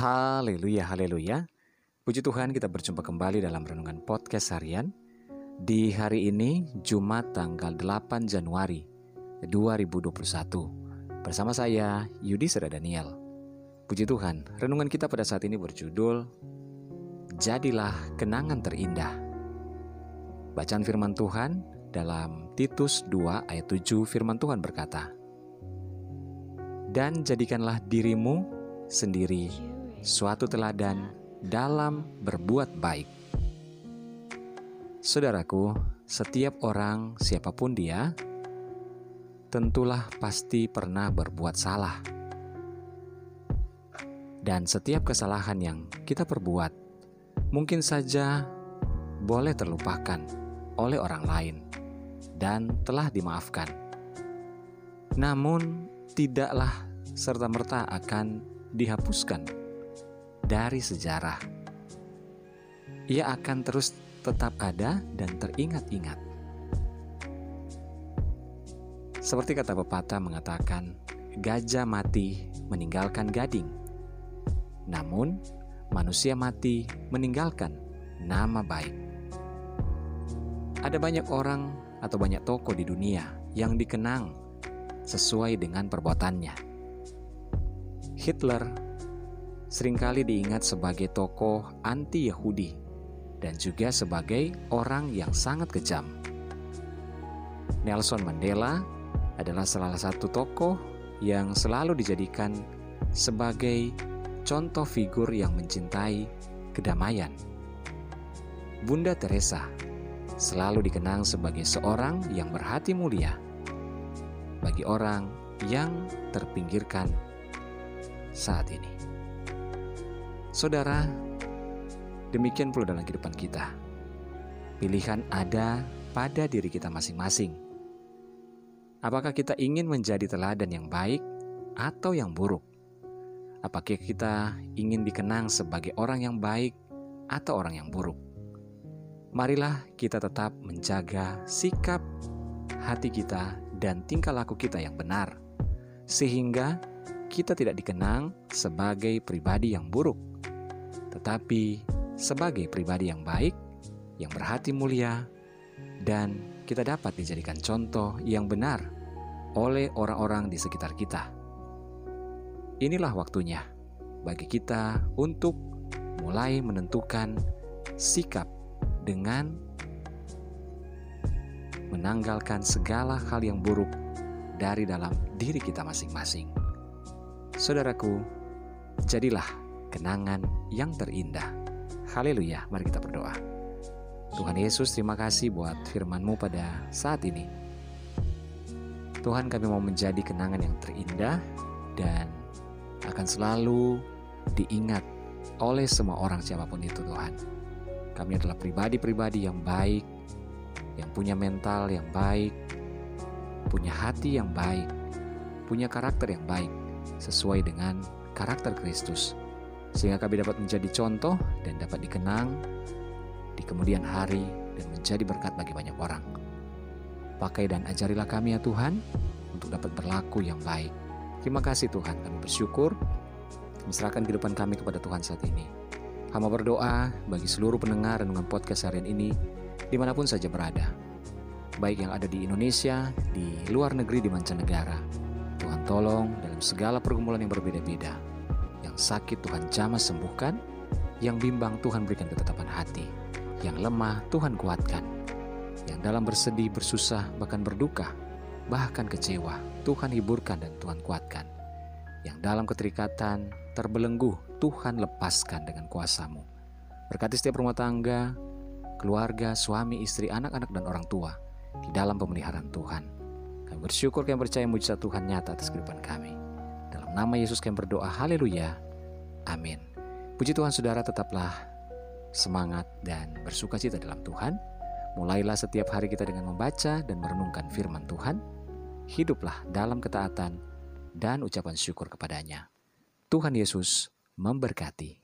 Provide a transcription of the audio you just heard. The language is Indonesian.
Haleluya, haleluya. Puji Tuhan kita berjumpa kembali dalam Renungan Podcast Harian Di hari ini Jumat tanggal 8 Januari 2021 Bersama saya Yudi Seda Daniel. Puji Tuhan, renungan kita pada saat ini berjudul Jadilah kenangan terindah. Bacaan firman Tuhan dalam Titus 2 ayat 7 firman Tuhan berkata Dan jadikanlah dirimu sendiri suatu teladan dalam berbuat baik. Saudaraku, setiap orang, siapa pun dia, tentulah pasti pernah berbuat salah. Dan setiap kesalahan yang kita perbuat mungkin saja boleh terlupakan oleh orang lain dan telah dimaafkan. Namun, tidaklah serta-merta akan dihapuskan dari sejarah. Ia akan terus tetap ada dan teringat-ingat. Seperti kata pepatah mengatakan, gajah mati meninggalkan gading. Namun, manusia mati meninggalkan nama baik. Ada banyak orang atau banyak tokoh di dunia yang dikenang sesuai dengan perbuatannya Hitler sering kali diingat sebagai tokoh anti-Yahudi dan juga sebagai orang yang sangat kejam. Nelson Mandela adalah salah satu tokoh yang selalu dijadikan sebagai contoh figur yang mencintai kedamaian. Bunda Teresa selalu dikenang sebagai seorang yang berhati mulia bagi orang yang terpinggirkan saat ini. Saudara, demikian pula dalam kehidupan kita. Pilihan ada pada diri kita masing-masing. Apakah kita ingin menjadi teladan yang baik atau yang buruk? Apakah kita ingin dikenang sebagai orang yang baik atau orang yang buruk? Marilah kita tetap menjaga sikap hati kita dan tingkah laku kita yang benar, sehingga kita tidak dikenang sebagai pribadi yang buruk, tetapi sebagai pribadi yang baik, yang berhati mulia, dan kita dapat dijadikan contoh yang benar oleh orang-orang di sekitar kita. Inilah waktunya bagi kita untuk mulai menentukan sikap dengan menanggalkan segala hal yang buruk dari dalam diri kita masing-masing. Saudaraku, jadilah kenangan yang terindah. Haleluya, mari kita berdoa. Tuhan Yesus, terima kasih buat firman-Mu pada saat ini. Tuhan kami mau menjadi kenangan yang terindah dan akan selalu diingat oleh semua orang siapa pun itu Tuhan. Kami adalah pribadi-pribadi yang baik, yang punya mental yang baik, punya hati yang baik, punya karakter yang baik sesuai dengan karakter Kristus, sehingga kami dapat menjadi contoh dan dapat dikenang di kemudian hari dan menjadi berkat bagi banyak orang. Pakai dan ajarilah kami ya Tuhan untuk dapat berlaku yang baik. Terima kasih Tuhan, kami bersyukur menyerahkan kehidupan kami kepada Tuhan saat ini. Hamba berdoa bagi seluruh pendengar dengan podcast harian ini di mana pun saja berada. Baik yang ada di Indonesia, di luar negeri, di mancanegara Tuhan tolong dalam segala pergumulan yang berbeda-beda. Sakit Tuhan jamah sembuhkan, yang bimbang Tuhan berikan ketetapan hati, yang lemah Tuhan kuatkan, yang dalam bersedih, bersusah, bahkan berduka, bahkan kecewa, Tuhan hiburkan dan Tuhan kuatkan. Yang dalam keterikatan, terbelenggu, Tuhan lepaskan dengan kuasamu. Berkati setiap rumah tangga, keluarga, suami, istri, anak-anak, dan orang tua di dalam pemeliharaan Tuhan. Kami bersyukur kami percaya mujizat Tuhan nyata atas kehidupan kami. Dalam nama Yesus kami berdoa, haleluya, amin. Puji Tuhan saudara tetaplah semangat dan bersuka cita dalam Tuhan. Mulailah setiap hari kita dengan membaca dan merenungkan firman Tuhan. Hiduplah dalam ketaatan dan ucapan syukur kepadanya. Tuhan Yesus memberkati.